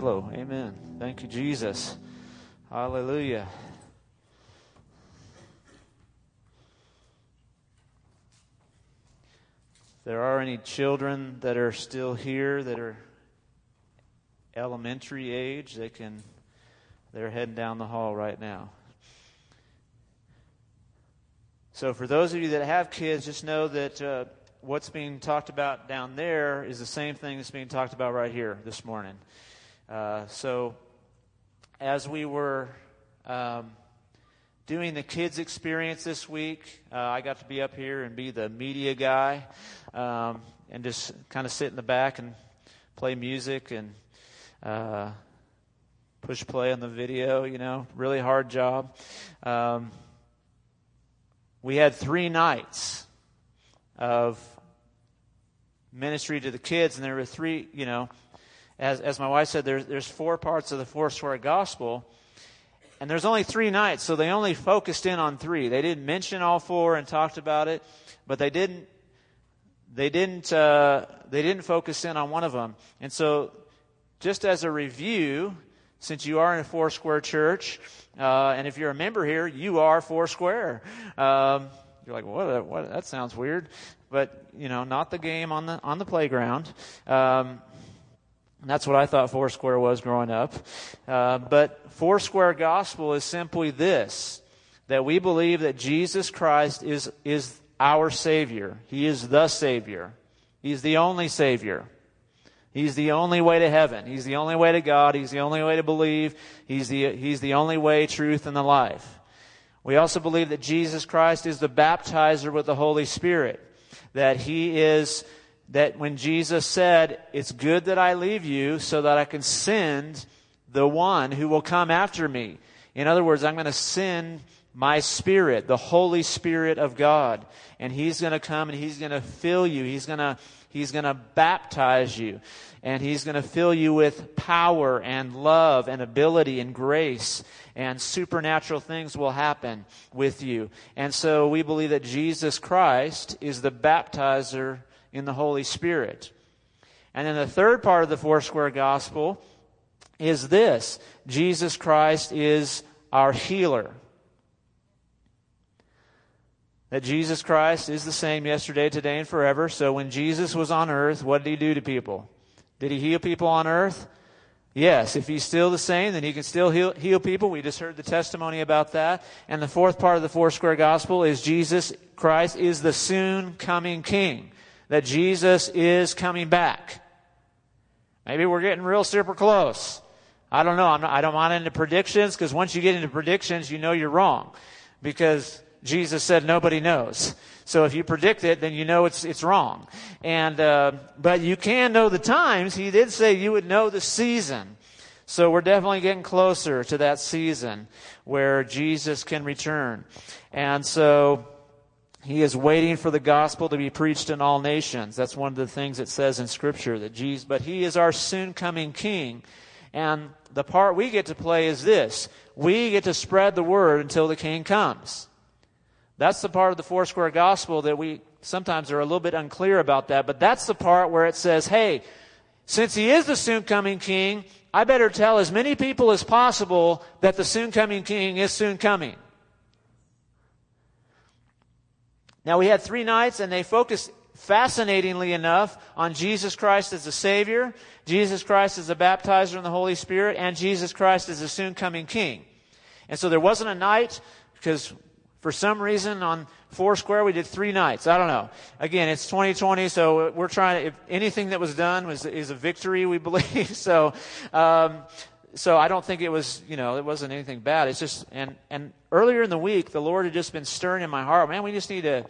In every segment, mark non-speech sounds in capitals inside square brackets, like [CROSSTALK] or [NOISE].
Hello. Amen. Thank you, Jesus. Hallelujah. There are any children that are still here that are elementary age, they can they're heading down the hall right now. So for those of you that have kids, just know that uh, what's being talked about down there is the same thing that's being talked about right here this morning. Uh, so, as we were um, doing the kids' experience this week, uh, I got to be up here and be the media guy um, and just kind of sit in the back and play music and uh, push play on the video, you know, really hard job. Um, we had three nights of ministry to the kids, and there were three, you know, as, as my wife said, there's, there's four parts of the four square Gospel. And there's only three nights, so they only focused in on three. They didn't mention all four and talked about it, but they didn't. They didn't. Uh, they didn't focus in on one of them. And so, just as a review, since you are in a four square church, uh, and if you're a member here, you are Foursquare. Um, you're like, what, what? That sounds weird, but you know, not the game on the on the playground. Um, that's what I thought Foursquare was growing up. Uh, but Foursquare gospel is simply this that we believe that Jesus Christ is, is our Savior. He is the Savior. He's the only Savior. He's the only way to heaven. He's the only way to God. He's the only way to believe. He's the, he's the only way, truth, and the life. We also believe that Jesus Christ is the baptizer with the Holy Spirit. That He is that when Jesus said, It's good that I leave you so that I can send the one who will come after me. In other words, I'm going to send my spirit, the Holy Spirit of God. And He's going to come and He's going to fill you. He's going to, He's going to baptize you. And He's going to fill you with power and love and ability and grace. And supernatural things will happen with you. And so we believe that Jesus Christ is the baptizer in the Holy Spirit. And then the third part of the Foursquare Gospel is this Jesus Christ is our healer. That Jesus Christ is the same yesterday, today, and forever. So when Jesus was on earth, what did he do to people? Did he heal people on earth? Yes, if he's still the same, then he can still heal, heal people. We just heard the testimony about that. And the fourth part of the four square Gospel is Jesus Christ is the soon coming King that Jesus is coming back. Maybe we're getting real super close. I don't know. Not, I don't want into predictions because once you get into predictions, you know you're wrong because Jesus said nobody knows. So if you predict it, then you know it's it's wrong. And uh, but you can know the times. He did say you would know the season. So we're definitely getting closer to that season where Jesus can return. And so he is waiting for the gospel to be preached in all nations. That's one of the things it says in scripture that Jesus, but he is our soon coming king. And the part we get to play is this. We get to spread the word until the king comes. That's the part of the four square gospel that we sometimes are a little bit unclear about that, but that's the part where it says, hey, since he is the soon coming king, I better tell as many people as possible that the soon coming king is soon coming. Now, we had three nights, and they focused, fascinatingly enough, on Jesus Christ as the Savior, Jesus Christ as the baptizer in the Holy Spirit, and Jesus Christ as the soon coming King. And so there wasn't a night, because for some reason on Foursquare we did three nights. I don't know. Again, it's 2020, so we're trying if anything that was done was, is a victory, we [LAUGHS] believe. so, um, so I don't think it was, you know, it wasn't anything bad. It's just, and, and earlier in the week, the Lord had just been stirring in my heart. Man, we just need to,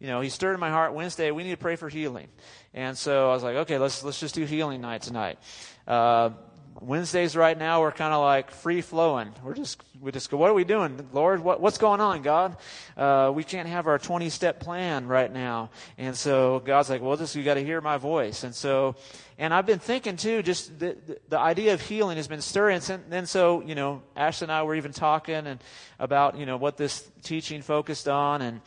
you know, He stirred in my heart Wednesday. We need to pray for healing. And so I was like, okay, let's, let's just do healing night tonight. Uh, Wednesdays right now we're kind of like free flowing. We're just we just go, what are we doing, Lord? What, what's going on, God? Uh, we can't have our 20 step plan right now, and so God's like, well, just you got to hear my voice, and so and I've been thinking too, just the, the, the idea of healing has been stirring. And then so you know, Ashley and I were even talking and about you know what this teaching focused on, and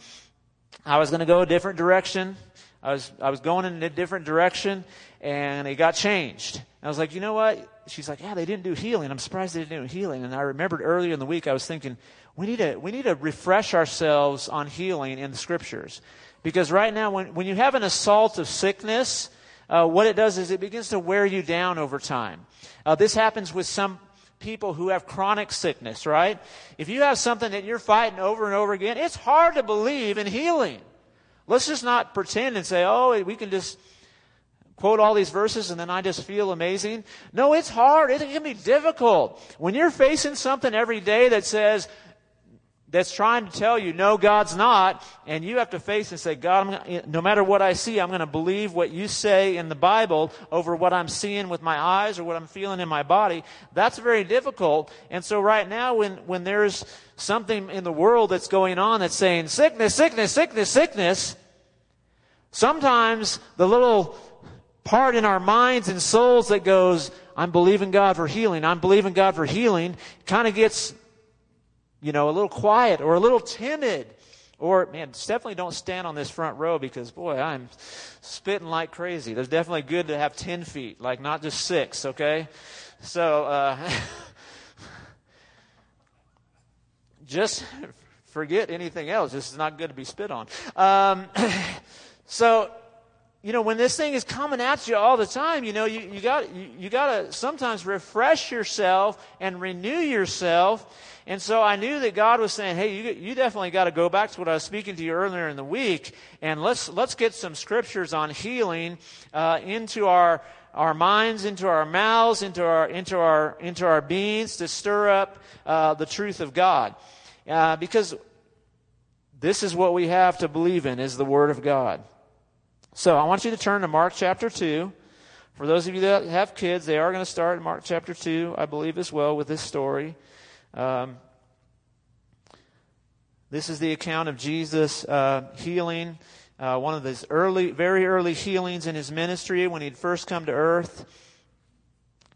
I was going to go a different direction. I was, I was going in a different direction and it got changed. And I was like, you know what? She's like, yeah, they didn't do healing. I'm surprised they didn't do healing. And I remembered earlier in the week, I was thinking, we need to, we need to refresh ourselves on healing in the scriptures. Because right now, when, when you have an assault of sickness, uh, what it does is it begins to wear you down over time. Uh, this happens with some people who have chronic sickness, right? If you have something that you're fighting over and over again, it's hard to believe in healing. Let's just not pretend and say, oh, we can just quote all these verses and then I just feel amazing. No, it's hard. It can be difficult. When you're facing something every day that says, that's trying to tell you, no, God's not, and you have to face and say, God, gonna, no matter what I see, I'm going to believe what you say in the Bible over what I'm seeing with my eyes or what I'm feeling in my body. That's very difficult. And so right now, when, when there's something in the world that's going on that's saying sickness, sickness, sickness, sickness, sometimes the little part in our minds and souls that goes, I'm believing God for healing, I'm believing God for healing, kind of gets you know, a little quiet or a little timid. Or, man, definitely don't stand on this front row because, boy, I'm spitting like crazy. There's definitely good to have 10 feet, like not just six, okay? So, uh, [LAUGHS] just forget anything else. This is not good to be spit on. Um, [LAUGHS] so, you know, when this thing is coming at you all the time, you know, you, you got you, you got to sometimes refresh yourself and renew yourself and so I knew that God was saying, hey, you, you definitely got to go back to what I was speaking to you earlier in the week, and let's, let's get some scriptures on healing uh, into our, our minds, into our mouths, into our, into our, into our beings to stir up uh, the truth of God. Uh, because this is what we have to believe in is the Word of God. So I want you to turn to Mark chapter 2. For those of you that have kids, they are going to start in Mark chapter 2, I believe, as well, with this story. Um, this is the account of Jesus uh, healing, uh, one of his early, very early healings in his ministry when he'd first come to earth.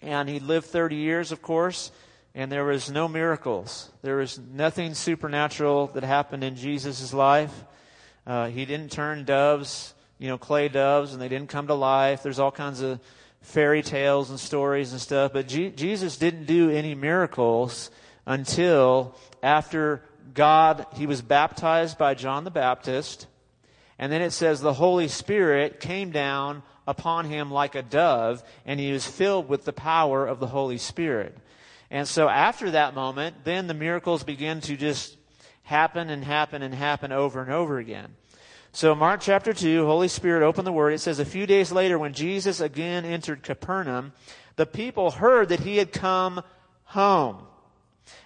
And he lived 30 years, of course, and there was no miracles. There was nothing supernatural that happened in Jesus' life. Uh, he didn't turn doves, you know, clay doves, and they didn't come to life. There's all kinds of fairy tales and stories and stuff, but G- Jesus didn't do any miracles until after God, he was baptized by John the Baptist. And then it says the Holy Spirit came down upon him like a dove, and he was filled with the power of the Holy Spirit. And so after that moment, then the miracles begin to just happen and happen and happen over and over again. So Mark chapter 2, Holy Spirit opened the word. It says, A few days later, when Jesus again entered Capernaum, the people heard that he had come home.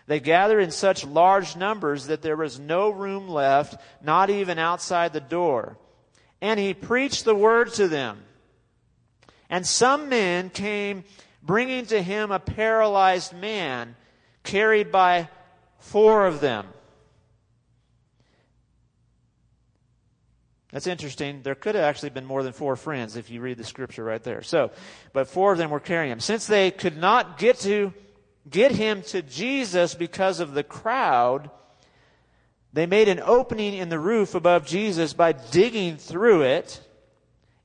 They gathered in such large numbers that there was no room left, not even outside the door. And he preached the word to them. And some men came bringing to him a paralyzed man carried by four of them. That's interesting. There could have actually been more than four friends if you read the scripture right there. So, but four of them were carrying him. Since they could not get to get him to Jesus because of the crowd, they made an opening in the roof above Jesus by digging through it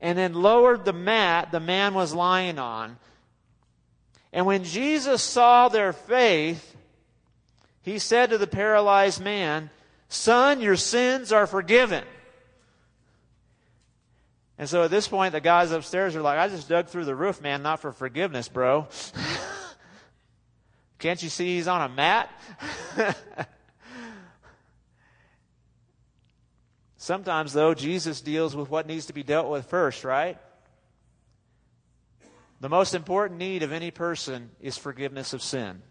and then lowered the mat the man was lying on. And when Jesus saw their faith, he said to the paralyzed man, Son, your sins are forgiven. And so at this point, the guys upstairs are like, I just dug through the roof, man, not for forgiveness, bro. [LAUGHS] Can't you see he's on a mat? [LAUGHS] Sometimes, though, Jesus deals with what needs to be dealt with first, right? The most important need of any person is forgiveness of sin.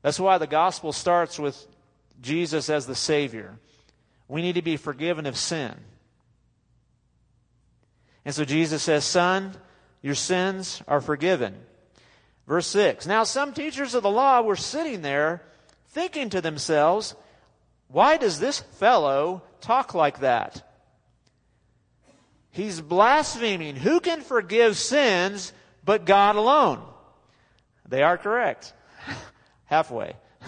That's why the gospel starts with Jesus as the Savior. We need to be forgiven of sin. And so Jesus says, Son, your sins are forgiven. Verse 6 Now some teachers of the law were sitting there thinking to themselves, Why does this fellow talk like that? He's blaspheming. Who can forgive sins but God alone? They are correct. [LAUGHS] Halfway. [LAUGHS]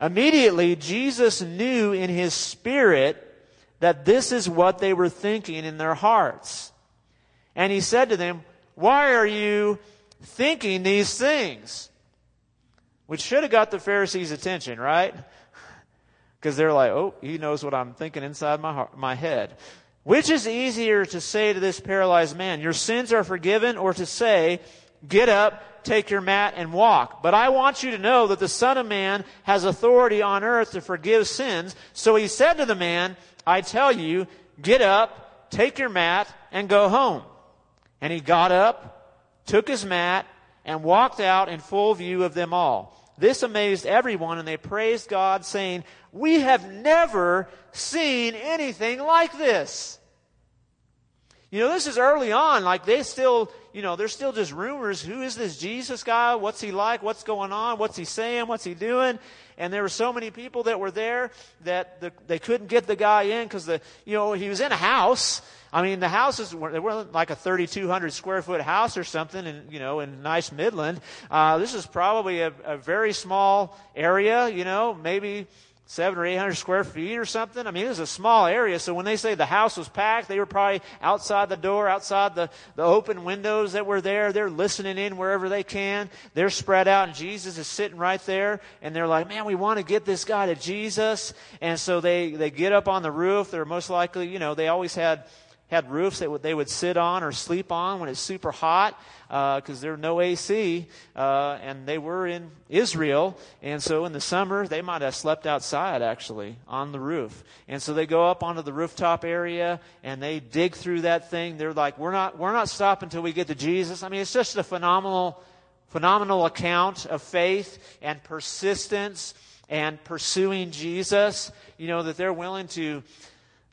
Immediately, Jesus knew in his spirit that this is what they were thinking in their hearts. And he said to them, Why are you thinking these things? Which should have got the Pharisees' attention, right? [LAUGHS] Because they're like, Oh, he knows what I'm thinking inside my, heart, my head. Which is easier to say to this paralyzed man, Your sins are forgiven, or to say, Get up, take your mat, and walk. But I want you to know that the Son of Man has authority on earth to forgive sins. So he said to the man, I tell you, get up, take your mat, and go home. And he got up, took his mat, and walked out in full view of them all. This amazed everyone, and they praised God, saying, We have never seen anything like this. You know, this is early on. Like they still, you know, there's still just rumors. Who is this Jesus guy? What's he like? What's going on? What's he saying? What's he doing? And there were so many people that were there that the, they couldn't get the guy in because the, you know, he was in a house. I mean, the houses were, they weren't like a 3,200 square foot house or something in, you know, in nice Midland. Uh, this is probably a, a very small area, you know, maybe seven or eight hundred square feet or something. I mean, it was a small area. So when they say the house was packed, they were probably outside the door, outside the, the open windows that were there. They're listening in wherever they can. They're spread out and Jesus is sitting right there. And they're like, man, we want to get this guy to Jesus. And so they, they get up on the roof. They're most likely, you know, they always had had roofs that they would sit on or sleep on when it's super hot because uh, there no AC, uh, and they were in Israel, and so in the summer they might have slept outside actually on the roof. And so they go up onto the rooftop area and they dig through that thing. They're like, "We're not, we're not stopping until we get to Jesus." I mean, it's just a phenomenal, phenomenal account of faith and persistence and pursuing Jesus. You know that they're willing to,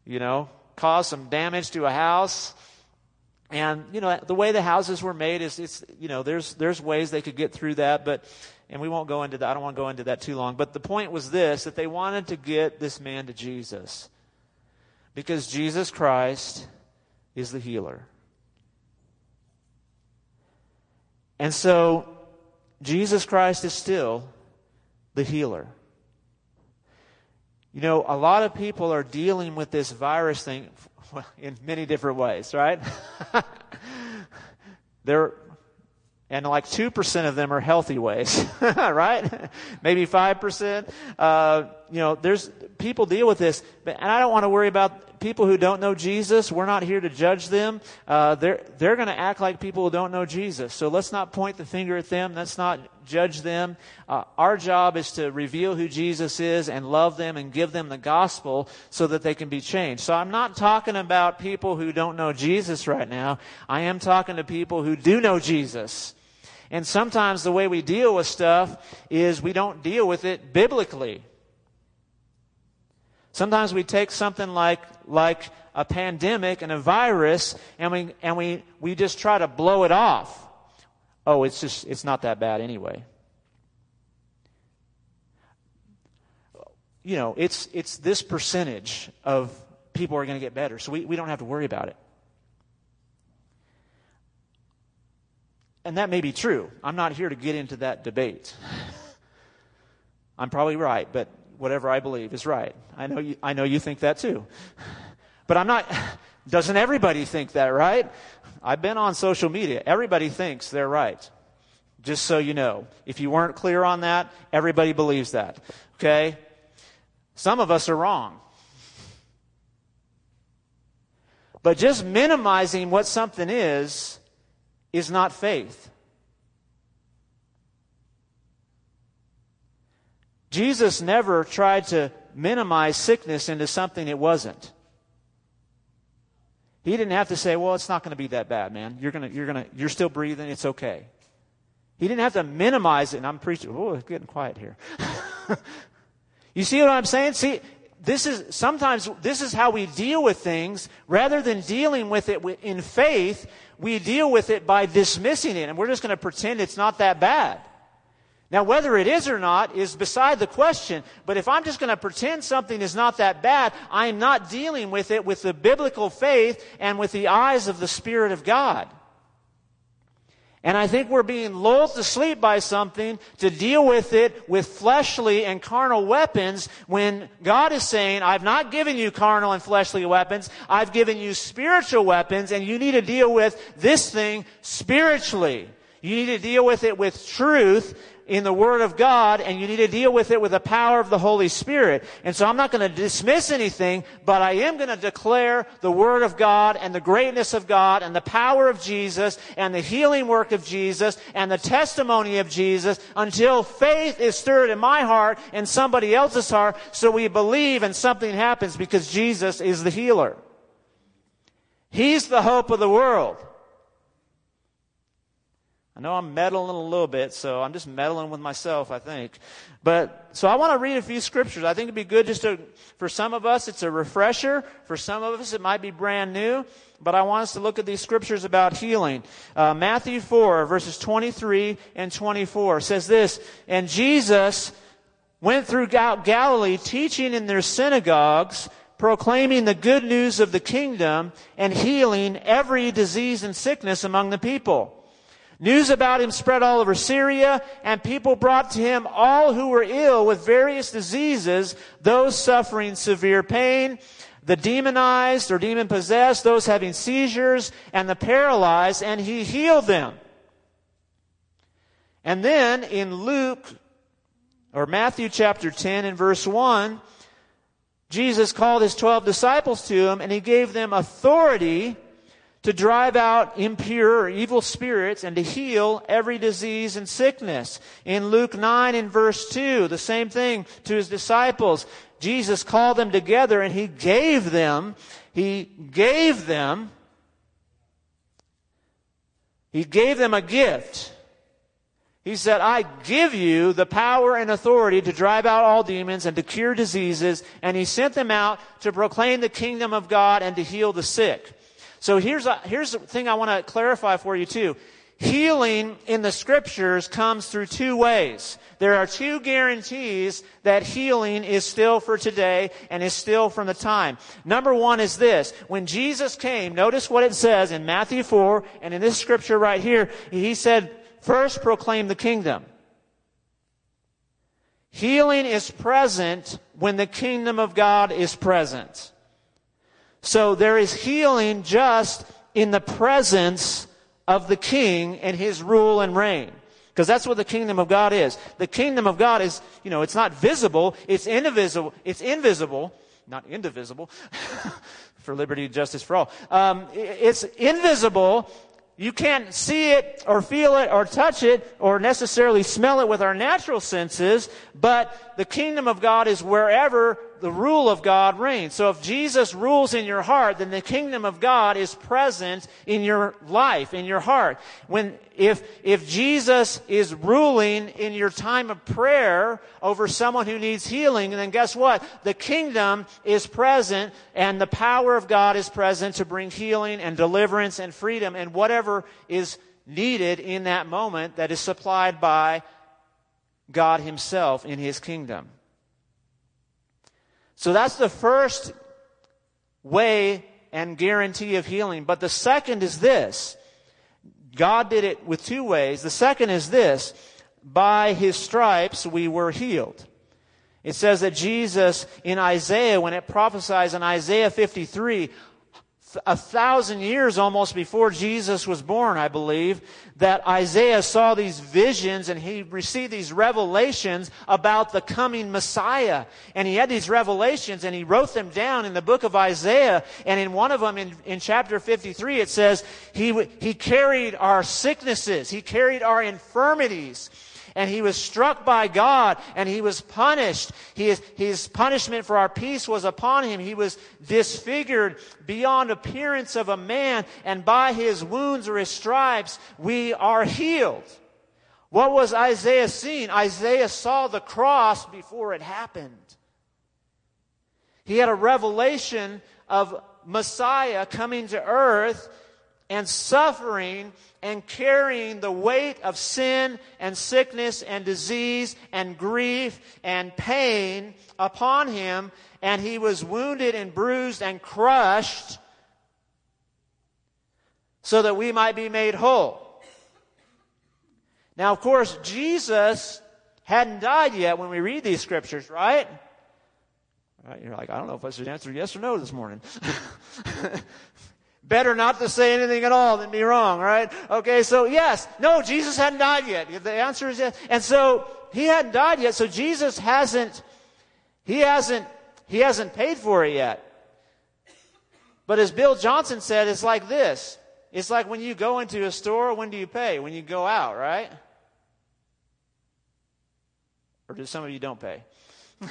you know, cause some damage to a house. And, you know, the way the houses were made is, it's, you know, there's, there's ways they could get through that, but, and we won't go into that. I don't want to go into that too long. But the point was this, that they wanted to get this man to Jesus. Because Jesus Christ is the healer. And so, Jesus Christ is still the healer. You know, a lot of people are dealing with this virus thing [LAUGHS] in many different ways, right? [LAUGHS] They're, and like 2% of them are healthy ways, [LAUGHS] right? Maybe 5%. Uh, you know, there's, people deal with this, and I don't want to worry about people who don't know Jesus, we're not here to judge them. Uh, they're they're going to act like people who don't know Jesus. So let's not point the finger at them. Let's not judge them. Uh, our job is to reveal who Jesus is and love them and give them the gospel so that they can be changed. So I'm not talking about people who don't know Jesus right now. I am talking to people who do know Jesus. And sometimes the way we deal with stuff is we don't deal with it biblically. Sometimes we take something like, like a pandemic and a virus and we, and we, we just try to blow it off. Oh, it's just, it's not that bad anyway. You know, it's, it's this percentage of people are going to get better, so we, we don't have to worry about it. And that may be true. I'm not here to get into that debate. [LAUGHS] I'm probably right, but whatever I believe is right. I know you, I know you think that too. But I'm not, doesn't everybody think that, right? I've been on social media. Everybody thinks they're right. Just so you know. If you weren't clear on that, everybody believes that. Okay? Some of us are wrong. But just minimizing what something is, is not faith. Jesus never tried to minimize sickness into something it wasn't. He didn't have to say, well, it's not going to be that bad, man. You're going to, you're going to, you're still breathing. It's okay. He didn't have to minimize it. And I'm preaching, oh, it's getting quiet here. [LAUGHS] you see what I'm saying? See, this is, sometimes this is how we deal with things. Rather than dealing with it in faith, we deal with it by dismissing it. And we're just going to pretend it's not that bad. Now, whether it is or not is beside the question, but if I'm just going to pretend something is not that bad, I am not dealing with it with the biblical faith and with the eyes of the Spirit of God. And I think we're being lulled to sleep by something to deal with it with fleshly and carnal weapons when God is saying, I've not given you carnal and fleshly weapons. I've given you spiritual weapons and you need to deal with this thing spiritually. You need to deal with it with truth in the Word of God and you need to deal with it with the power of the Holy Spirit. And so I'm not going to dismiss anything, but I am going to declare the Word of God and the greatness of God and the power of Jesus and the healing work of Jesus and the testimony of Jesus until faith is stirred in my heart and somebody else's heart so we believe and something happens because Jesus is the healer. He's the hope of the world. I know I'm meddling a little bit, so I'm just meddling with myself, I think. But, so I want to read a few scriptures. I think it'd be good just to, for some of us, it's a refresher. For some of us, it might be brand new. But I want us to look at these scriptures about healing. Uh, Matthew 4, verses 23 and 24 says this, And Jesus went through Galilee teaching in their synagogues, proclaiming the good news of the kingdom, and healing every disease and sickness among the people. News about him spread all over Syria, and people brought to him all who were ill with various diseases, those suffering severe pain, the demonized or demon possessed, those having seizures, and the paralyzed, and he healed them. And then in Luke, or Matthew chapter 10 and verse 1, Jesus called his 12 disciples to him, and he gave them authority to drive out impure or evil spirits and to heal every disease and sickness. In Luke 9 and verse 2, the same thing to his disciples. Jesus called them together and he gave them, he gave them, he gave them a gift. He said, I give you the power and authority to drive out all demons and to cure diseases. And he sent them out to proclaim the kingdom of God and to heal the sick. So here's a, here's the thing I want to clarify for you too. Healing in the scriptures comes through two ways. There are two guarantees that healing is still for today and is still from the time. Number one is this. When Jesus came, notice what it says in Matthew 4 and in this scripture right here. He said, first proclaim the kingdom. Healing is present when the kingdom of God is present. So there is healing just in the presence of the king and his rule and reign. Because that's what the kingdom of God is. The kingdom of God is, you know, it's not visible, it's invisible, it's invisible, not indivisible, [LAUGHS] for liberty, justice for all. Um, it's invisible. You can't see it or feel it or touch it or necessarily smell it with our natural senses, but the kingdom of God is wherever the rule of God reigns. So if Jesus rules in your heart, then the kingdom of God is present in your life, in your heart. When, if, if Jesus is ruling in your time of prayer over someone who needs healing, then guess what? The kingdom is present and the power of God is present to bring healing and deliverance and freedom and whatever is needed in that moment that is supplied by God Himself in His kingdom. So that's the first way and guarantee of healing. But the second is this. God did it with two ways. The second is this. By his stripes we were healed. It says that Jesus in Isaiah, when it prophesies in Isaiah 53, a thousand years almost before Jesus was born, I believe, that Isaiah saw these visions and he received these revelations about the coming Messiah. And he had these revelations and he wrote them down in the book of Isaiah. And in one of them, in, in chapter 53, it says, he, he carried our sicknesses. He carried our infirmities and he was struck by God and he was punished. His, his punishment for our peace was upon him. He was disfigured beyond appearance of a man and by his wounds or his stripes we are healed. What was Isaiah seeing? Isaiah saw the cross before it happened. He had a revelation of Messiah coming to earth and suffering and carrying the weight of sin and sickness and disease and grief and pain upon him. And he was wounded and bruised and crushed so that we might be made whole. Now, of course, Jesus hadn't died yet when we read these scriptures, right? right? You're like, I don't know if I should answer yes or no this morning. [LAUGHS] Better not to say anything at all than be wrong, right? Okay, so yes, no, Jesus hadn't died yet. The answer is yes. And so he hadn't died yet, so Jesus hasn't, he hasn't, he hasn't paid for it yet. But as Bill Johnson said, it's like this. It's like when you go into a store, when do you pay? When you go out, right? Or do some of you don't pay? [LAUGHS]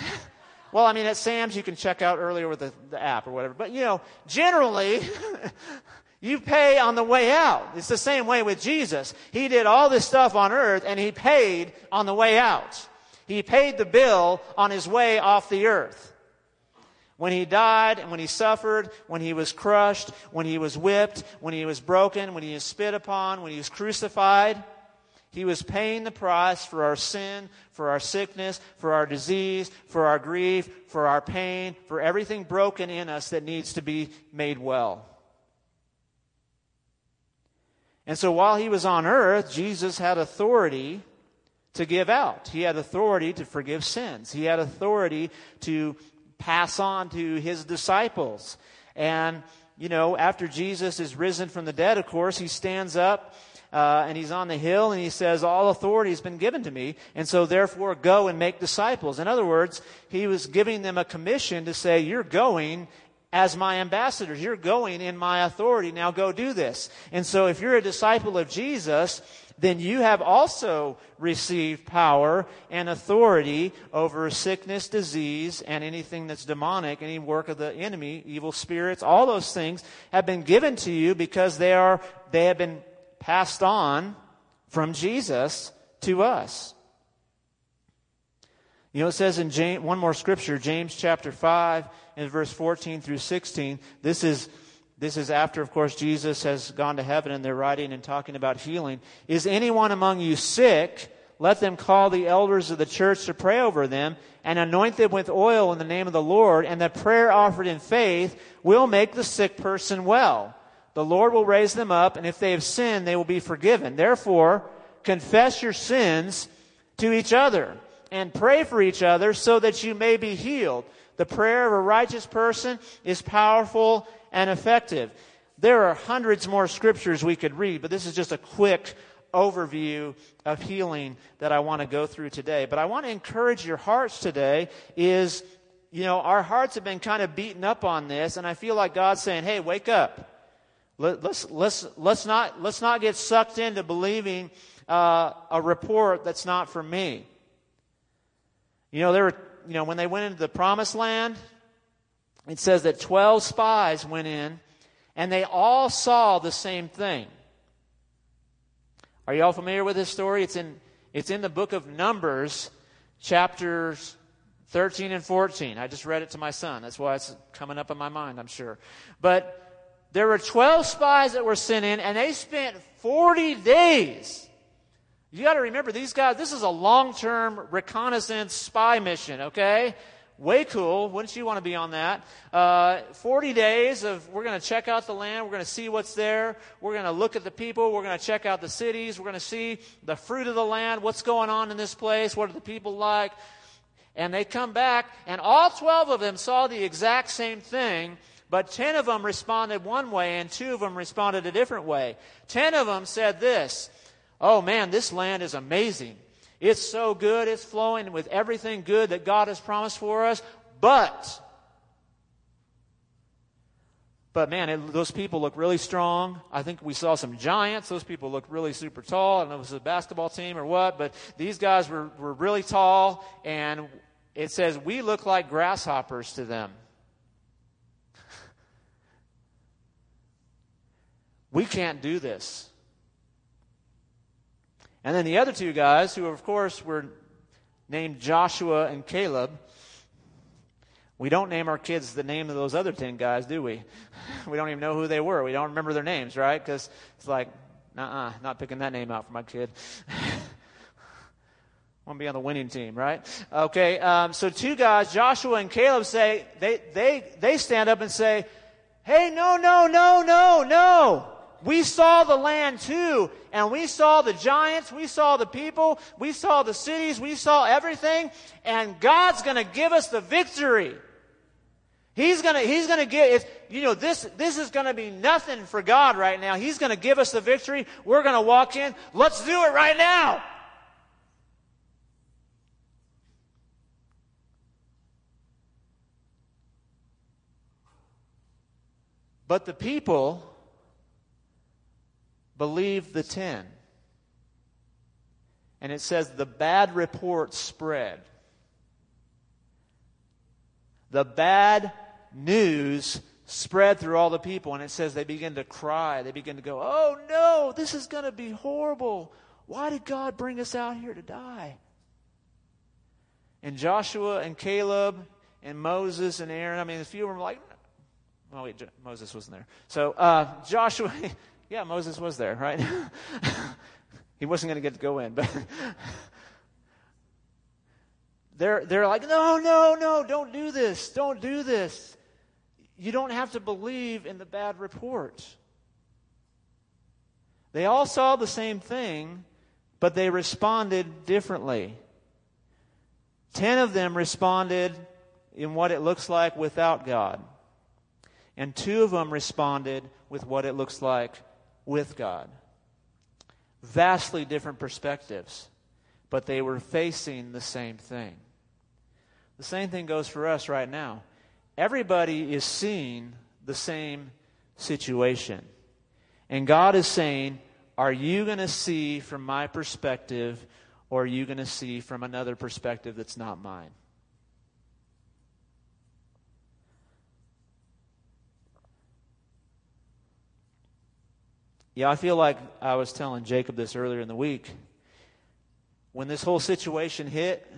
well, I mean, at Sam's, you can check out earlier with the, the app or whatever. But, you know, generally, [LAUGHS] you pay on the way out. It's the same way with Jesus. He did all this stuff on earth and he paid on the way out. He paid the bill on his way off the earth. When he died and when he suffered, when he was crushed, when he was whipped, when he was broken, when he was spit upon, when he was crucified, he was paying the price for our sin, for our sickness, for our disease, for our grief, for our pain, for everything broken in us that needs to be made well. And so while he was on earth, Jesus had authority to give out. He had authority to forgive sins. He had authority to pass on to his disciples. And, you know, after Jesus is risen from the dead, of course, he stands up uh, and he's on the hill and he says, All authority has been given to me, and so therefore go and make disciples. In other words, he was giving them a commission to say, You're going as my ambassadors. You're going in my authority. Now go do this. And so if you're a disciple of Jesus, then you have also received power and authority over sickness, disease, and anything that's demonic, any work of the enemy, evil spirits, all those things have been given to you because they are, they have been passed on from Jesus to us. You know, it says in James, one more scripture, James chapter 5 and verse 14 through 16. This is, this is after, of course, Jesus has gone to heaven and they're writing and talking about healing. Is anyone among you sick? Let them call the elders of the church to pray over them and anoint them with oil in the name of the Lord, and the prayer offered in faith will make the sick person well. The Lord will raise them up, and if they have sinned, they will be forgiven. Therefore, confess your sins to each other and pray for each other so that you may be healed. The prayer of a righteous person is powerful and effective. There are hundreds more scriptures we could read, but this is just a quick overview of healing that I want to go through today. But I want to encourage your hearts today is, you know, our hearts have been kind of beaten up on this, and I feel like God's saying, hey, wake up. Let, us let's, let's, not, let's not get sucked into believing uh, a report that's not from me. You know, there were, you know, when they went into the promised land, it says that 12 spies went in and they all saw the same thing. Are you all familiar with this story? It's in, it's in the book of Numbers, chapters 13 and 14. I just read it to my son. That's why it's coming up in my mind, I'm sure. But there were 12 spies that were sent in, and they spent 40 days. You got to remember, these guys, this is a long term reconnaissance spy mission, okay? Way cool. Wouldn't you want to be on that? Uh, 40 days of, we're going to check out the land. We're going to see what's there. We're going to look at the people. We're going to check out the cities. We're going to see the fruit of the land. What's going on in this place? What are the people like? And they come back, and all 12 of them saw the exact same thing but 10 of them responded one way and two of them responded a different way. 10 of them said this Oh man, this land is amazing. It's so good. It's flowing with everything good that God has promised for us. But, but man, it, those people look really strong. I think we saw some giants. Those people look really super tall. I don't know if it was a basketball team or what, but these guys were, were really tall. And it says, we look like grasshoppers to them. We can't do this. And then the other two guys, who of course were named Joshua and Caleb, we don't name our kids the name of those other 10 guys, do we? [LAUGHS] We don't even know who they were. We don't remember their names, right? Because it's like, uh not picking that name out for my kid. I want to be on the winning team, right? Okay, um, so two guys, Joshua and Caleb, say, they, they, they stand up and say, hey, no, no, no, no, no. We saw the land too, and we saw the giants, we saw the people, we saw the cities, we saw everything, and God's going to give us the victory. He's gonna, he's gonna give, it you know, this, this is gonna be nothing for God right now. He's gonna give us the victory. We're gonna walk in. Let's do it right now. But the people believed the ten. And it says the bad report spread. The bad news spread through all the people. And it says they begin to cry. They begin to go, Oh no, this is going to be horrible. Why did God bring us out here to die? And Joshua and Caleb and Moses and Aaron, I mean, a few of them were like, Oh, wait, Moses wasn't there. So uh, Joshua, [LAUGHS] yeah, Moses was there, right? [LAUGHS] he wasn't going to get to go in, but [LAUGHS] they're, they're like, no, no, no, don't do this. Don't do this. You don't have to believe in the bad report. They all saw the same thing, but they responded differently. Ten of them responded in what it looks like without God. And two of them responded with what it looks like with God. Vastly different perspectives, but they were facing the same thing. The same thing goes for us right now. Everybody is seeing the same situation. And God is saying, Are you going to see from my perspective, or are you going to see from another perspective that's not mine? Yeah, I feel like I was telling Jacob this earlier in the week. When this whole situation hit,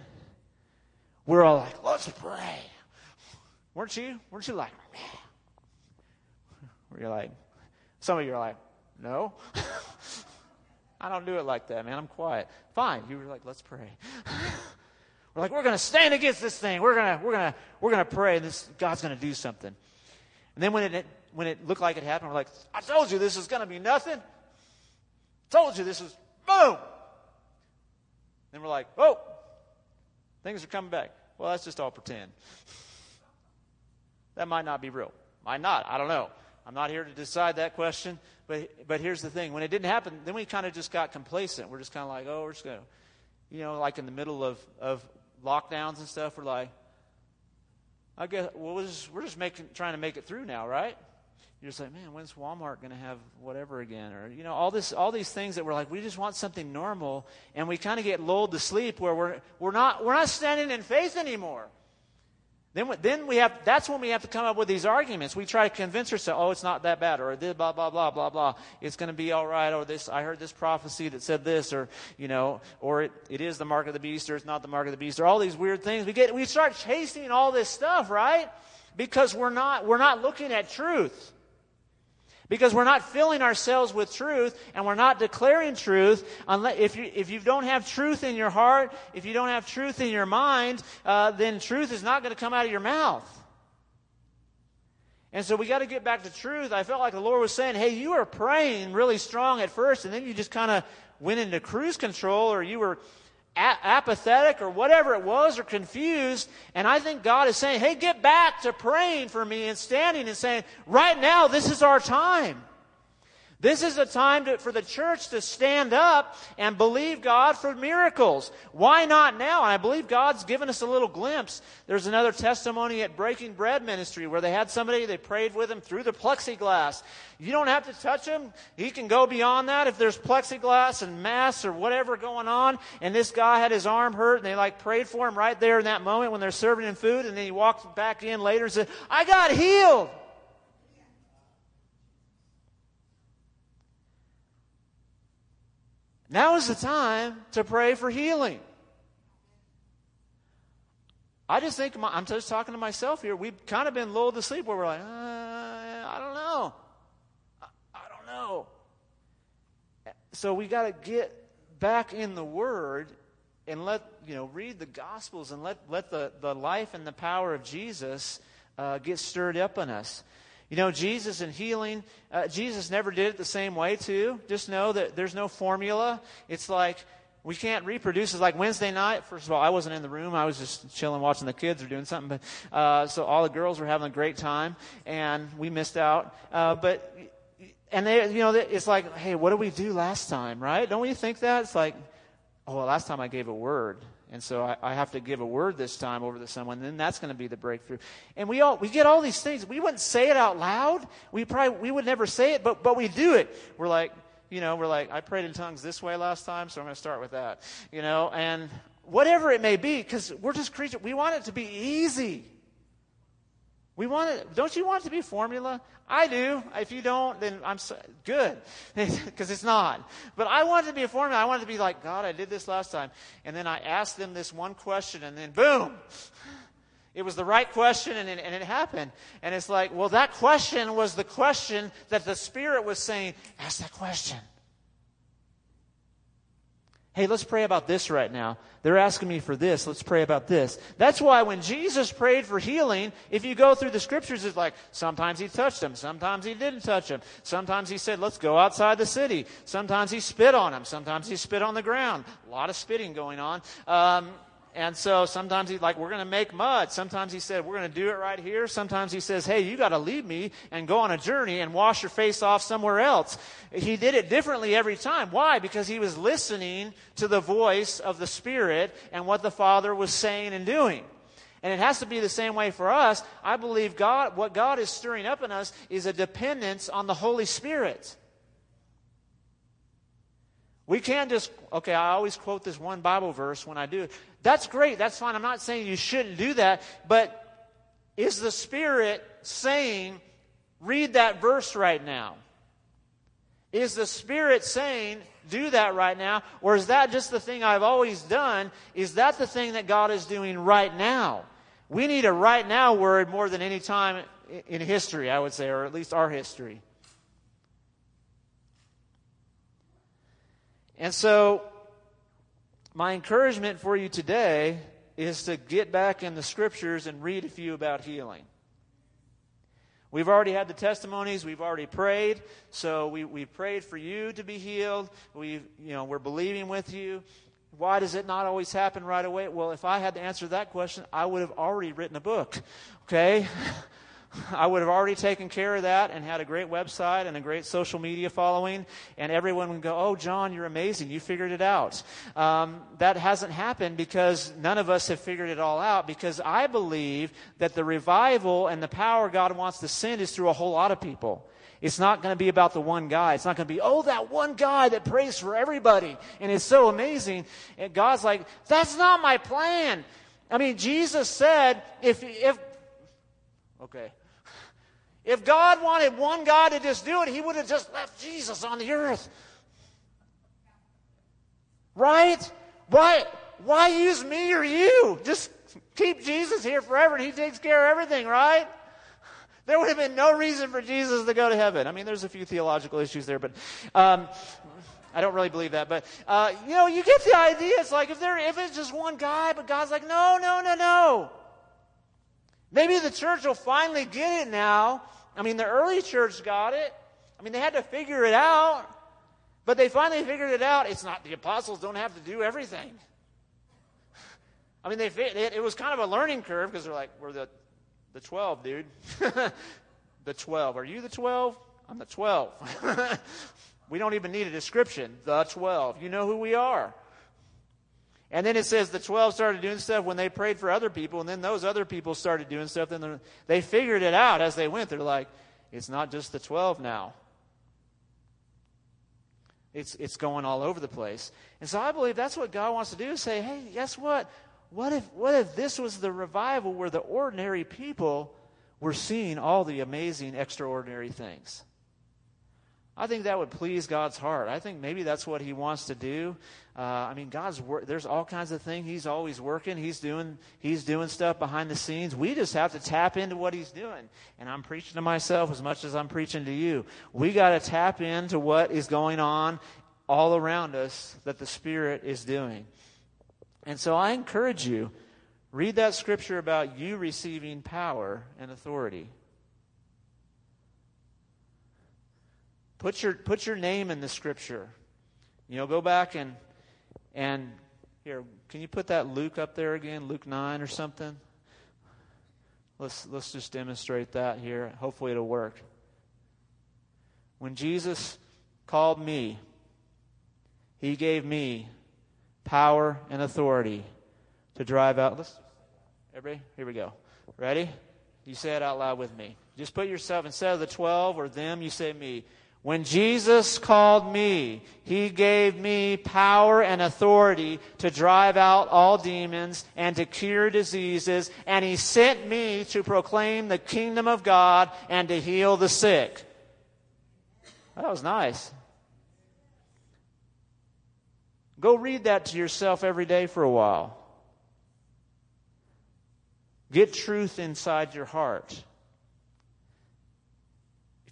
we're all like, let's pray. Weren't you? Weren't you like, were you like, some of you are like, no. [LAUGHS] I don't do it like that, man. I'm quiet. Fine. You were like, let's pray. [LAUGHS] we're like, we're going to stand against this thing. We're going to, we're to, we're to pray, and this, God's going to do something. And then when it, when it looked like it happened, we're like, I told you this is going to be nothing. Told you this is boom. Then we're like, oh, things are coming back. Well, that's just all pretend. that might not be real. Might not. I don't know. I'm not here to decide that question. But, but here's the thing when it didn't happen, then we kind of just got complacent. We're just kind of like, oh, we're just going to, you know, like in the middle of, of lockdowns and stuff, we're like, I guess, well, we're just, we're just making, trying to make it through now, right? You're just like, man, when's Walmart going to have whatever again? Or, you know, all, this, all these things that we're like, we just want something normal. And we kind of get lulled to sleep where we're, we're, not, we're not standing in faith anymore. Then, then we have, that's when we have to come up with these arguments. We try to convince ourselves, oh, it's not that bad, or this, blah, blah, blah, blah, blah. It's going to be all right, or this, I heard this prophecy that said this, or, you know, or it, it is the mark of the beast, or it's not the mark of the beast, or all these weird things. We get, we start chasing all this stuff, right? Because we're not, we're not looking at truth. Because we're not filling ourselves with truth and we're not declaring truth. Unless, if, you, if you don't have truth in your heart, if you don't have truth in your mind, uh, then truth is not going to come out of your mouth. And so we got to get back to truth. I felt like the Lord was saying, hey, you were praying really strong at first, and then you just kind of went into cruise control, or you were apathetic or whatever it was or confused. And I think God is saying, hey, get back to praying for me and standing and saying, right now, this is our time. This is a time to, for the church to stand up and believe God for miracles. Why not now? And I believe God's given us a little glimpse. There's another testimony at Breaking Bread Ministry where they had somebody, they prayed with him through the plexiglass. You don't have to touch him. He can go beyond that if there's plexiglass and masks or whatever going on. And this guy had his arm hurt and they like prayed for him right there in that moment when they're serving him food. And then he walked back in later and said, I got healed. Now is the time to pray for healing. I just think, I'm just talking to myself here. We've kind of been lulled to sleep where we're like, uh, I don't know. I, I don't know. So we got to get back in the Word and let, you know, read the Gospels and let, let the, the life and the power of Jesus uh, get stirred up in us. You know, Jesus and healing, uh, Jesus never did it the same way, too. Just know that there's no formula. It's like, we can't reproduce. It's like Wednesday night. First of all, I wasn't in the room. I was just chilling, watching the kids or doing something. But uh, so all the girls were having a great time, and we missed out. Uh, but and they, you know, it's like, hey, what did we do last time, right? Don't we think that? It's like, oh, well, last time I gave a word. And so I, I, have to give a word this time over to someone, then that's going to be the breakthrough. And we all we get all these things. We wouldn't say it out loud. We probably we would never say it, but but we do it. We're like, you know, we're like, I prayed in tongues this way last time, so I'm going to start with that. You know, and whatever it may be, because we're just creatures. We want it to be easy. We want it. Don't you want it to be formula? I do. If you don't, then I'm so, good [LAUGHS] because it's not. But I want it to be a formula. I want it to be like God. I did this last time, and then I asked them this one question, and then boom, it was the right question, and it, and it happened. And it's like, well, that question was the question that the Spirit was saying. Ask that question. Hey, let's pray about this right now. They're asking me for this. Let's pray about this. That's why when Jesus prayed for healing, if you go through the scriptures, it's like sometimes he touched them, sometimes he didn't touch them. Sometimes he said, let's go outside the city. Sometimes he spit on them. Sometimes he spit on the ground. A lot of spitting going on. Um, and so sometimes he's like, we're going to make mud. Sometimes he said, we're going to do it right here. Sometimes he says, hey, you got to leave me and go on a journey and wash your face off somewhere else. He did it differently every time. Why? Because he was listening to the voice of the Spirit and what the Father was saying and doing. And it has to be the same way for us. I believe God, what God is stirring up in us is a dependence on the Holy Spirit. We can't just, okay, I always quote this one Bible verse when I do. That's great. That's fine. I'm not saying you shouldn't do that. But is the Spirit saying, read that verse right now? Is the Spirit saying, do that right now? Or is that just the thing I've always done? Is that the thing that God is doing right now? We need a right now word more than any time in history, I would say, or at least our history. And so, my encouragement for you today is to get back in the scriptures and read a few about healing. We've already had the testimonies. We've already prayed. So we, we prayed for you to be healed. We, you know, we're believing with you. Why does it not always happen right away? Well, if I had to answer that question, I would have already written a book. Okay? [LAUGHS] [LAUGHS] I would have already taken care of that and had a great website and a great social media following, and everyone would go, Oh, John, you're amazing. You figured it out. Um, that hasn't happened because none of us have figured it all out, because I believe that the revival and the power God wants to send is through a whole lot of people. It's not going to be about the one guy. It's not going to be, oh, that one guy that prays for everybody and it's so amazing. And God's like, that's not my plan. I mean, Jesus said, if, if, okay. If God wanted one God to just do it, he would have just left Jesus on the earth. Right? Why, why use me or you? Just keep Jesus here forever and he takes care of everything, right? There would have been no reason for Jesus to go to heaven. I mean, there's a few theological issues there, but um, I don't really believe that. But uh, you know, you get the idea. It's like if there, if it's just one guy, but God's like, no, no, no, no. Maybe the church will finally get it now I mean, the early church got it. I mean, they had to figure it out. But they finally figured it out. It's not, the apostles don't have to do everything. [LAUGHS] I mean, they, it was kind of a learning curve because they're like, we're the, the 12, dude. [LAUGHS] the 12. Are you the 12? I'm the 12. [LAUGHS] we don't even need a description. The 12. You know who we are. And then it says the 12 started doing stuff when they prayed for other people, and then those other people started doing stuff. Then they figured it out as they went. They're like, it's not just the 12 now. It's, it's going all over the place. And so I believe that's what God wants to do is say, hey, guess what? What if, what if this was the revival where the ordinary people were seeing all the amazing, extraordinary things? I think that would please God's heart. I think maybe that's what He wants to do. Uh, I mean, God's work. There's all kinds of things He's always working. He's doing He's doing stuff behind the scenes. We just have to tap into what He's doing. And I'm preaching to myself as much as I'm preaching to you. We got to tap into what is going on all around us that the Spirit is doing. And so I encourage you, read that scripture about you receiving power and authority. Put your, put your name in the scripture. You know, go back and, and here, can you put that Luke up there again? Luke 9 or something? Let's, let's just demonstrate that here. Hopefully it'll work. When Jesus called me, he gave me power and authority to drive out. Let's, everybody, here we go. Ready? You say it out loud with me. Just put yourself, instead of the 12 or them, you say me. When Jesus called me, He gave me power and authority to drive out all demons and to cure diseases, and He sent me to proclaim the kingdom of God and to heal the sick. That was nice. Go read that to yourself every day for a while. Get truth inside your heart.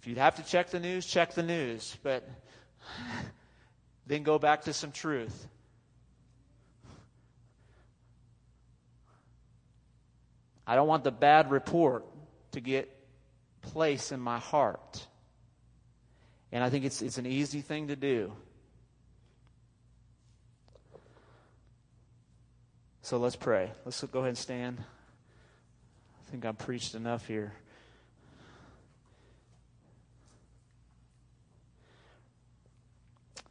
You'd have to check the news, check the news, but then go back to some truth. I don't want the bad report to get place in my heart. And I think it's, it's an easy thing to do. So let's pray. Let's go ahead and stand. I think I've preached enough here.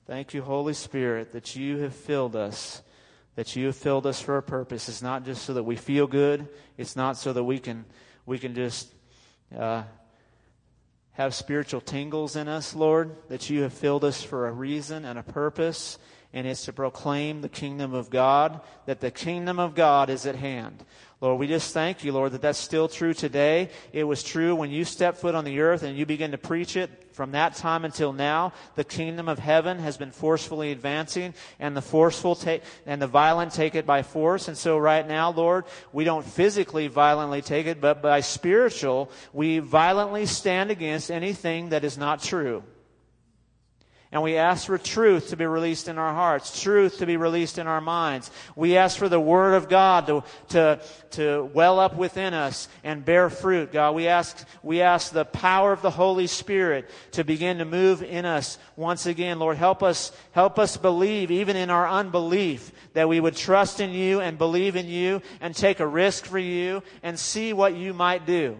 Thank you, Holy Spirit, that you have filled us, that you have filled us for a purpose. It's not just so that we feel good. It's not so that we can we can just uh, have spiritual tingles in us, Lord. That you have filled us for a reason and a purpose, and it's to proclaim the kingdom of God. That the kingdom of God is at hand. Lord, we just thank you, Lord, that that's still true today. It was true when you stepped foot on the earth and you began to preach it. From that time until now, the kingdom of heaven has been forcefully advancing, and the forceful take and the violent take it by force. And so, right now, Lord, we don't physically violently take it, but by spiritual, we violently stand against anything that is not true. And we ask for truth to be released in our hearts, truth to be released in our minds. We ask for the Word of God to, to, to well up within us and bear fruit, God. We ask, we ask the power of the Holy Spirit to begin to move in us once again. Lord, help us, help us believe, even in our unbelief, that we would trust in you and believe in you and take a risk for you and see what you might do.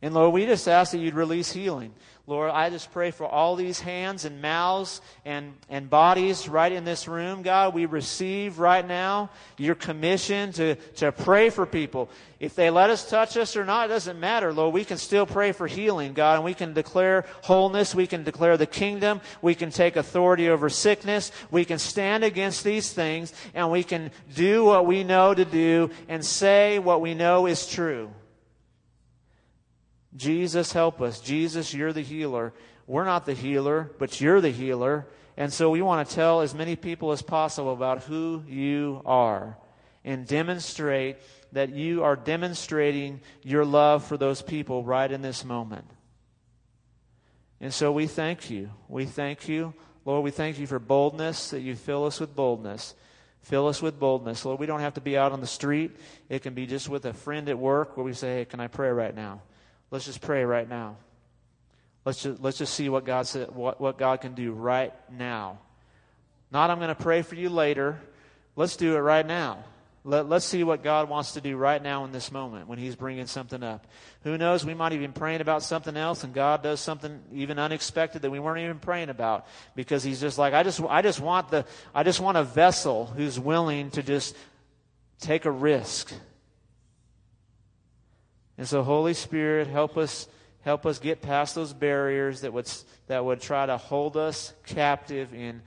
And Lord, we just ask that you'd release healing. Lord, I just pray for all these hands and mouths and, and bodies right in this room, God. We receive right now your commission to, to pray for people. If they let us touch us or not, it doesn't matter, Lord. We can still pray for healing, God, and we can declare wholeness. We can declare the kingdom. We can take authority over sickness. We can stand against these things, and we can do what we know to do and say what we know is true. Jesus, help us. Jesus, you're the healer. We're not the healer, but you're the healer. And so we want to tell as many people as possible about who you are and demonstrate that you are demonstrating your love for those people right in this moment. And so we thank you. We thank you. Lord, we thank you for boldness, that you fill us with boldness. Fill us with boldness. Lord, we don't have to be out on the street. It can be just with a friend at work where we say, hey, can I pray right now? Let's just pray right now. Let's just, let's just see what God, said, what, what God can do right now. Not, I'm going to pray for you later. Let's do it right now. Let, let's see what God wants to do right now in this moment when He's bringing something up. Who knows? We might even be praying about something else, and God does something even unexpected that we weren't even praying about because He's just like, I just, I just want the, I just want a vessel who's willing to just take a risk and so, Holy Spirit, help us help us get past those barriers that would that would try to hold us captive in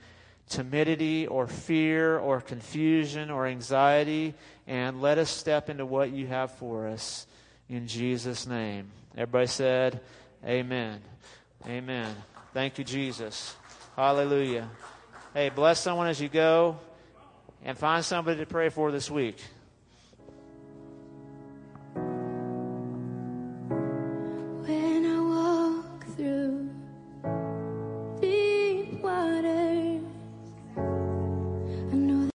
timidity or fear or confusion or anxiety, and let us step into what you have for us in Jesus' name. Everybody said, Amen. Amen. Thank you, Jesus. Hallelujah. Hey, bless someone as you go and find somebody to pray for this week.